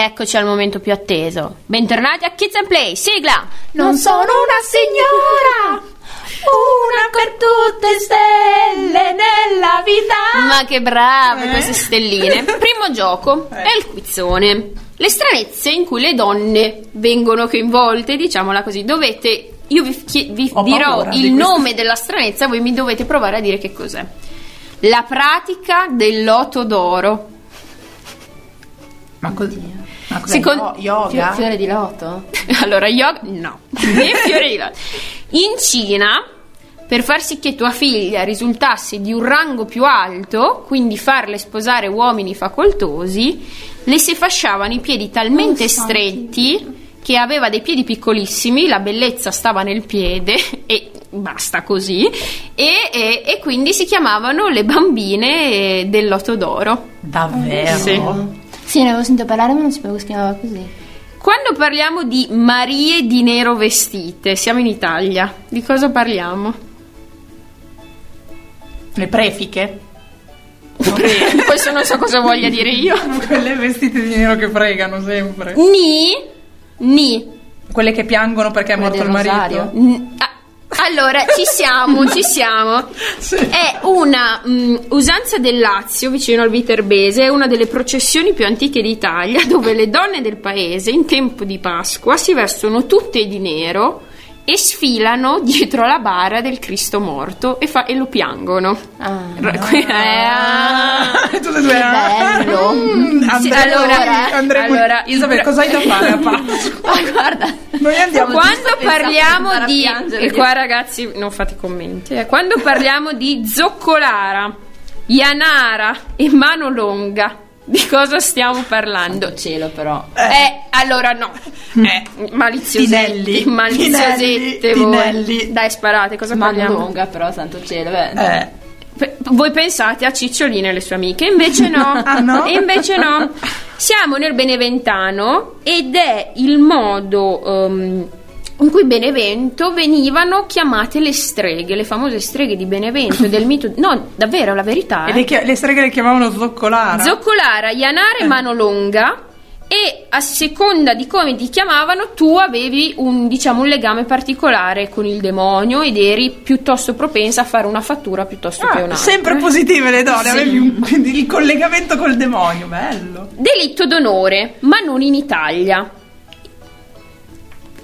eccoci al momento più atteso. Bentornati a Kids and Play, sigla! Non sono una signora, una per tutte stelle nella vita. Ma che brave queste stelline. Primo gioco è il quizzone. Le stranezze in cui le donne vengono coinvolte, diciamola così, dovete io vi, chie- vi dirò il di nome della stranezza, voi mi dovete provare a dire che cos'è. La pratica del loto d'oro. Ma così. Secondo- Yo- Fio- yoga? fiore di loto? Allora, yoga no, né fiore di loto. In Cina, per far sì che tua figlia risultasse di un rango più alto, quindi farle sposare uomini facoltosi, le si fasciavano i piedi talmente Oh, santi. stretti che aveva dei piedi piccolissimi, la bellezza stava nel piede e basta così, e, e- e quindi si chiamavano le bambine eh, del loto d'oro. Davvero? Sì. Sì, ne avevo sentito parlare, ma non sapevo che si chiamava così. Quando parliamo di Marie di nero vestite, siamo in Italia, di cosa parliamo? Le prefiche? Questo non so cosa voglia dire io. Quelle vestite di nero che pregano sempre. Ni, ni. Quelle che piangono perché è Quelle morto il marito. N- ah, allora, ci siamo, ci siamo. Sì. È una mm, usanza del Lazio, vicino al Viterbese, è una delle processioni più antiche d'Italia, dove le donne del paese, in tempo di Pasqua, si vestono tutte di nero e sfilano dietro la bara del Cristo morto e, fa- e lo piangono. Ah. Ra- eh, ah. Tutte e due. bello. Mm, Sì, andremo- allora- andremo- allora, Isabel, cosa hai da fare a Pasqua? Ma guarda, Noi andiamo Quando parliamo di e qua ragazzi non fate commenti eh. quando parliamo di zoccolara Ianara e mano longa di cosa stiamo parlando. Cielo però. Eh, allora no. Eh, maliziosetti, Tinelli, maliziosette Tinelli, voi. Dai, sparate, cosa parliamo? lunga però, santo cielo. beh. Eh, Pe- Voi pensate a Cicciolina e le sue amiche, invece no. Ah, no? E invece no. Siamo nel Beneventano ed è il modo ehm, in cui Benevento venivano chiamate le streghe, le famose streghe di Benevento, del mito. No, davvero, la verità. eh. le, chi- le streghe le chiamavano zoccolara. Zoccolara, Ianare, Mano Longa. E a seconda di come ti chiamavano, tu avevi un, diciamo, un legame particolare con il demonio ed eri piuttosto propensa a fare una fattura piuttosto che Ah, un'altra. sempre positive le donne, Sì. avevi un- il collegamento col demonio, bello. Delitto d'onore, ma non in Italia.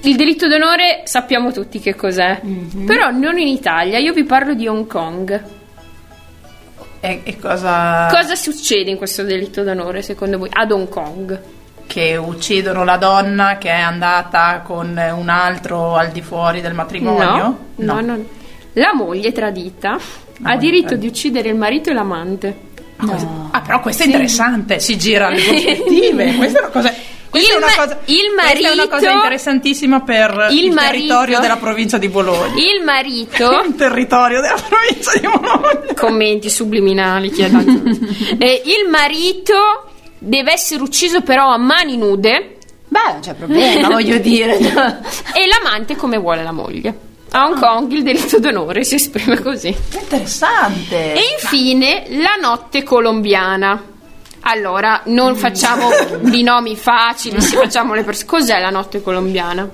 Il delitto d'onore sappiamo tutti che cos'è, però non in Italia. Io vi parlo di Hong Kong. E, e cosa... Cosa succede in questo delitto d'onore secondo voi ad Hong Kong? Che uccidono la donna che è andata con un altro al di fuori del matrimonio? No, no, no. La moglie tradita ha moglie diritto tradita. di uccidere il marito e l'amante. Ah, però questo è interessante, si gira le prospettive. Questa è una cosa. Questa Il è una cosa, questa è una marito- cosa interessantissima per il, il marito- territorio della provincia di Bologna. Il marito Il territorio della provincia di Bologna. commenti subliminali chiedo eh, il marito deve essere ucciso però a mani nude Beh, non c'è problema, voglio dire. e l'amante come vuole la moglie. A Hong Kong il delitto d'onore si esprime così. Interessante. E infine la notte colombiana. Allora, non facciamo binomi facili, si facciamo le persone. Cos'è la notte colombiana?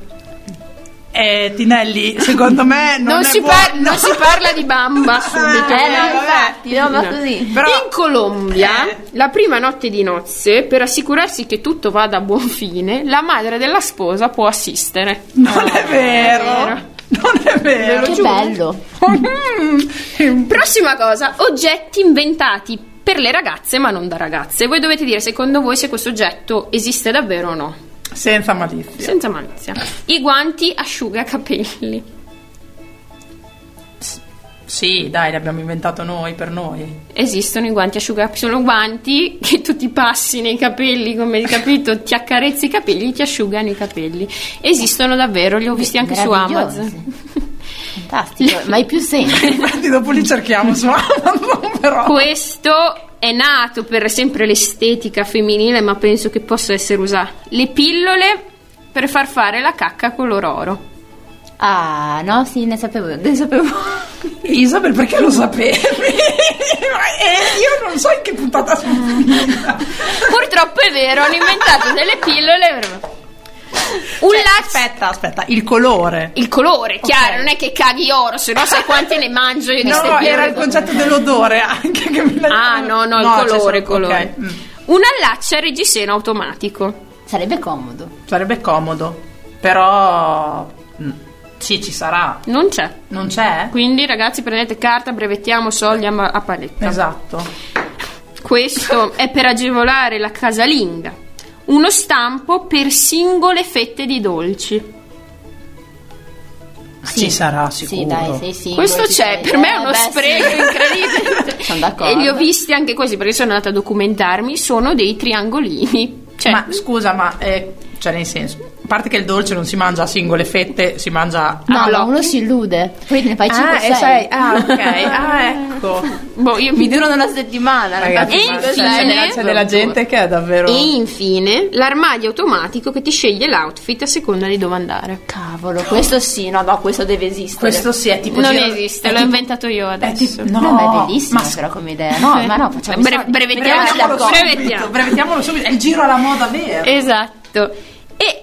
Eh, Tinelli, secondo me non, Non, è si, par- non si parla di bamba subito. Eh, Eh, no, vabbè. infatti, no, ma No. così. Però- In Colombia, Eh. la prima notte di nozze, per assicurarsi che tutto vada a buon fine, la madre della sposa può assistere. Non è vero. vero. Non è vero. Che giuro. bello. Mm. Prossima cosa, oggetti inventati per le ragazze ma non da ragazze. Voi dovete dire secondo voi se questo oggetto esiste davvero o no. Senza malizia. Senza malizia. I guanti asciugacapelli. Sì, dai, l'abbiamo inventato noi per noi. Esistono i guanti asciugacapelli, sono guanti che tu ti passi nei capelli, come hai capito, ti accarezzi i capelli, ti asciugano i capelli. Esistono davvero, li ho visti anche su. Amazon. Fantastico, mai più senso. Infatti dopo li cerchiamo su Amazon, però. Questo è nato per sempre l'estetica femminile, ma penso che possa essere usato. Le pillole per far fare la cacca color oro. Ah, no, sì, ne sapevo, ne sapevo. Isabel, perché lo sapevi? Eh, io non so in che puntata sono finita. Purtroppo è vero, hanno inventato delle pillole. Un Cioè, lax- aspetta, aspetta, il colore. Il colore, chiaro, Ok. non è che caghi oro, se no sai quante ne mangio io di No, no, era il concetto dell'odore anche che mi Ah, no, no, il c'è colore, il colore. ok, mm. Un allaccio a reggiseno automatico. Sarebbe comodo. Sarebbe comodo, però mm, sì, ci sarà. Non c'è. Non c'è? Quindi ragazzi prendete carta, brevettiamo soldi a, ma- a paletta. Esatto. Questo è per agevolare la casalinga. Uno stampo per singole fette di dolci. Ci sarà sicuro. Sì, dai, sei singolo. Questo c'è, sei. per me è Eh, uno beh, spreco sì. incredibile. Sono d'accordo. E li ho visti anche questi perché sono andata a documentarmi. Sono dei triangolini. Cioè, ma scusa, ma eh, cioè nel senso, a parte che il dolce non si mangia a singole fette, si mangia No, a blocchi. uno si illude. Poi ne fai 5 Ah, 6. e sei- ah, ok. Ah, ecco. boh, io Mi durano una settimana. Ragazzi, E infine- c'è, della, gente che è davvero E infine l'armadio automatico che ti sceglie l'outfit a seconda di dove andare. Cavolo, questo sì, no, no, questo deve esistere. questo sì è tipo non giro- esiste, è l'ho tipo- inventato io è adesso. tipo- no, No, ma è bellissimo ma però come idea. No, ma no, facciamo Bre- Brevettiamolo d'accordo. subito, Brevettiamo. brevettiamolo subito, è il giro alla moda vero. Esatto.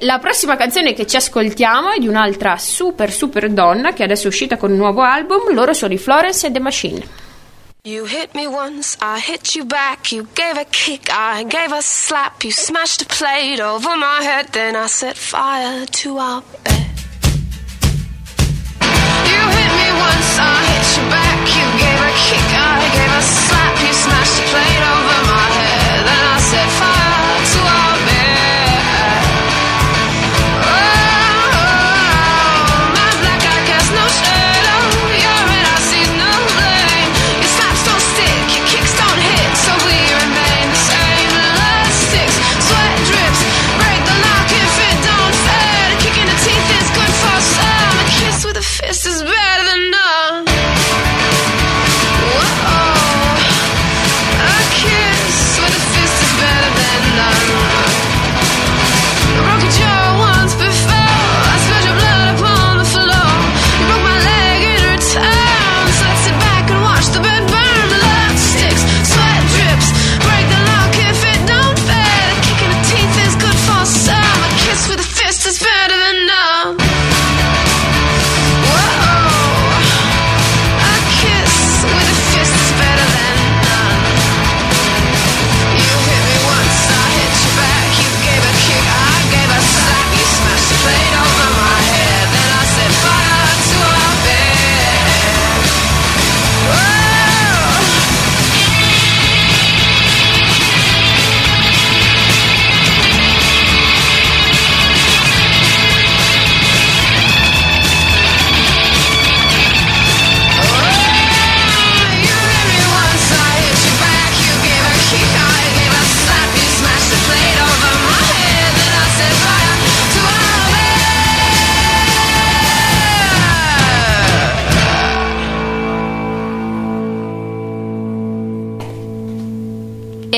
La prossima canzone che ci ascoltiamo è di un'altra super super donna che adesso è uscita con un nuovo album. Loro sono i Florence and the Machine. You hit me once, I hit you back. You gave a kick, I gave a slap. You smashed a plate over my head, then I set fire to our bed. You hit me once, I hit you back. You gave a kick, I gave a slap. You smashed a plate over my head, then I set fire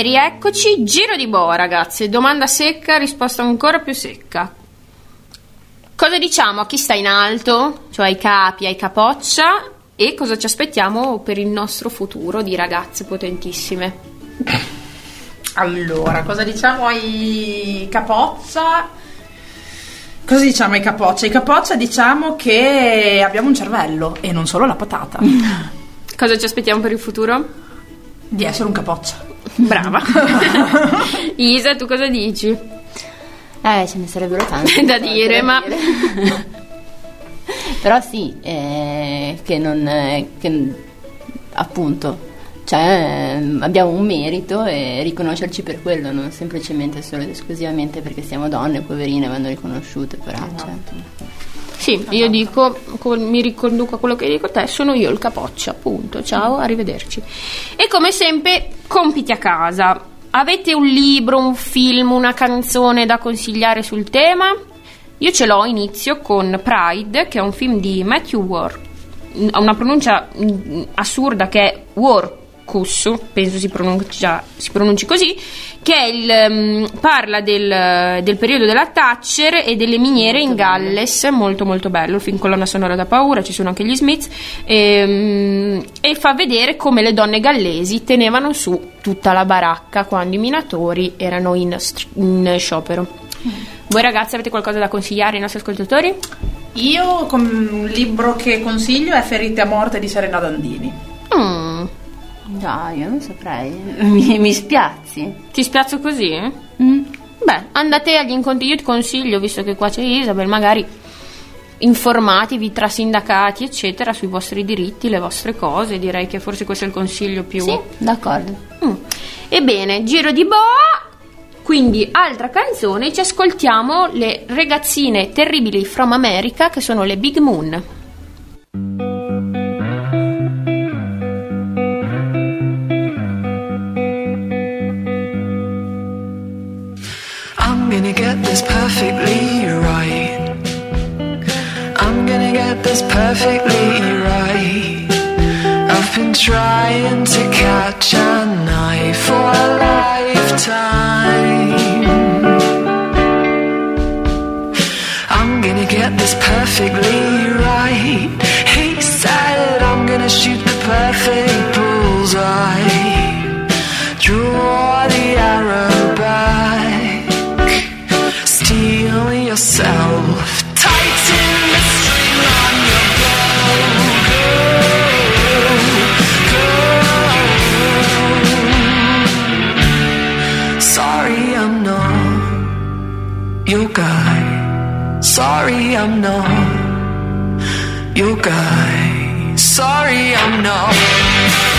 rieccoci. Giro di boa, ragazze. Domanda secca, risposta ancora più secca. Cosa diciamo a chi sta in alto, cioè ai capi, ai capoccia, e cosa ci aspettiamo per il nostro futuro di ragazze potentissime? Allora, cosa diciamo ai capoccia? Cosa diciamo ai capoccia? Ai capoccia diciamo che abbiamo un cervello e non solo la patata. Cosa ci aspettiamo per il futuro? Di essere un capoccia. Brava. Isa, tu cosa dici? Eh, ce ne sarebbero tante Da dire, ma- dire. Però sì, eh, che non... eh, che, appunto, cioè, ehm, abbiamo un merito e riconoscerci per quello, non semplicemente solo ed esclusivamente perché siamo donne, poverine, vanno riconosciute, però... cioè, Sì, io dico, co- mi riconduco a quello che dico te, sono io il capoccia, appunto. Ciao, arrivederci. E come sempre, compiti a casa. Avete un libro, un film, una canzone da consigliare sul tema? Io ce l'ho, inizio con Pride, che è un film di Matthew War. Ha una pronuncia mm, assurda che è Warcus, penso si, pronuncia, si pronunci così, che il, mm, parla del, del periodo della Thatcher e delle miniere in Galles, molto molto bello, il film colonna sonora da paura, ci sono anche gli Smiths, ehm, e fa vedere come le donne gallesi tenevano su tutta la baracca quando i minatori erano in, in sciopero. Voi ragazzi avete qualcosa da consigliare ai nostri ascoltatori? Io con un libro che consiglio è Ferite a morte di Serena Dandini. Mm, Dai, io non saprei. Mi, mi spiazzi. ti spiazzo così? Mm. Beh, andate agli incontri, io ti consiglio, visto che qua c'è Isabel, magari informatevi tra sindacati, eccetera, sui vostri diritti, le vostre cose. Direi che forse questo è il consiglio più. Sì, d'accordo. Mm. Ebbene, giro di boa. Quindi, altra canzone, ci ascoltiamo le ragazzine terribili from America che sono le Big Moon. This perfectly right. I'm gonna get this perfectly right. I've been trying to catch a knife for a lifetime. I'm gonna get this perfectly right. He said I'm gonna shoot the perfect bullseye. Sorry, I'm not your guy. Sorry, I'm not.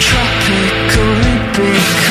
tropical Rubicon.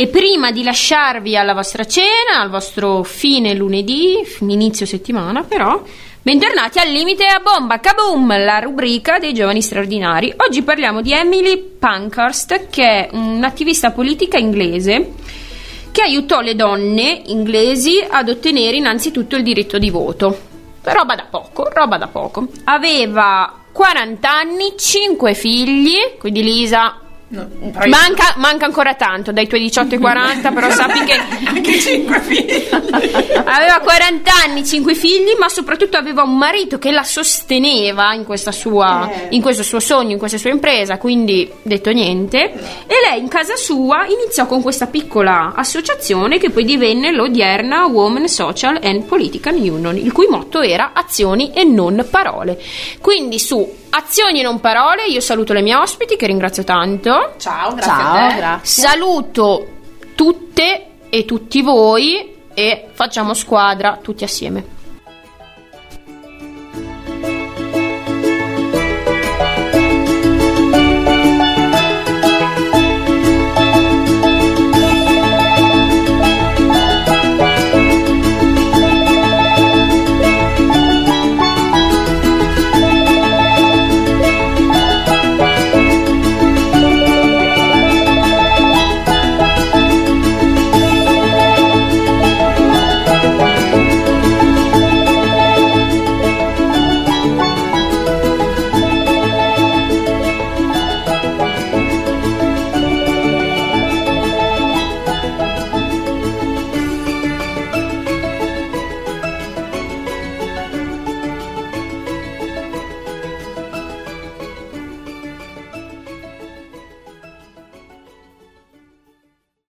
E prima di lasciarvi alla vostra cena, al vostro fine lunedì, inizio settimana però, bentornati al Limite a Bomba, Kaboom, la rubrica dei giovani straordinari. Oggi parliamo di Emily Pankhurst, che è un'attivista politica inglese che aiutò le donne inglesi ad ottenere innanzitutto il diritto di voto. Roba da poco, roba da poco. Aveva 40 anni, 5 figli, quindi Lisa Manca, manca ancora tanto dai tuoi 18 ai 40, però sappi che Anche 5 figli. aveva 40 anni, 5 figli, ma soprattutto aveva un marito che la sosteneva in, questa sua, in questo suo sogno, in questa sua impresa, quindi detto niente. E lei in casa sua iniziò con questa piccola associazione che poi divenne l'odierna Women Social and Political Union, il cui motto era azioni e non parole. Quindi su azioni e non parole io saluto le mie ospiti che ringrazio tanto. Ciao, grazie Ciao, a te. grazie. Saluto tutte e tutti voi e facciamo squadra tutti assieme.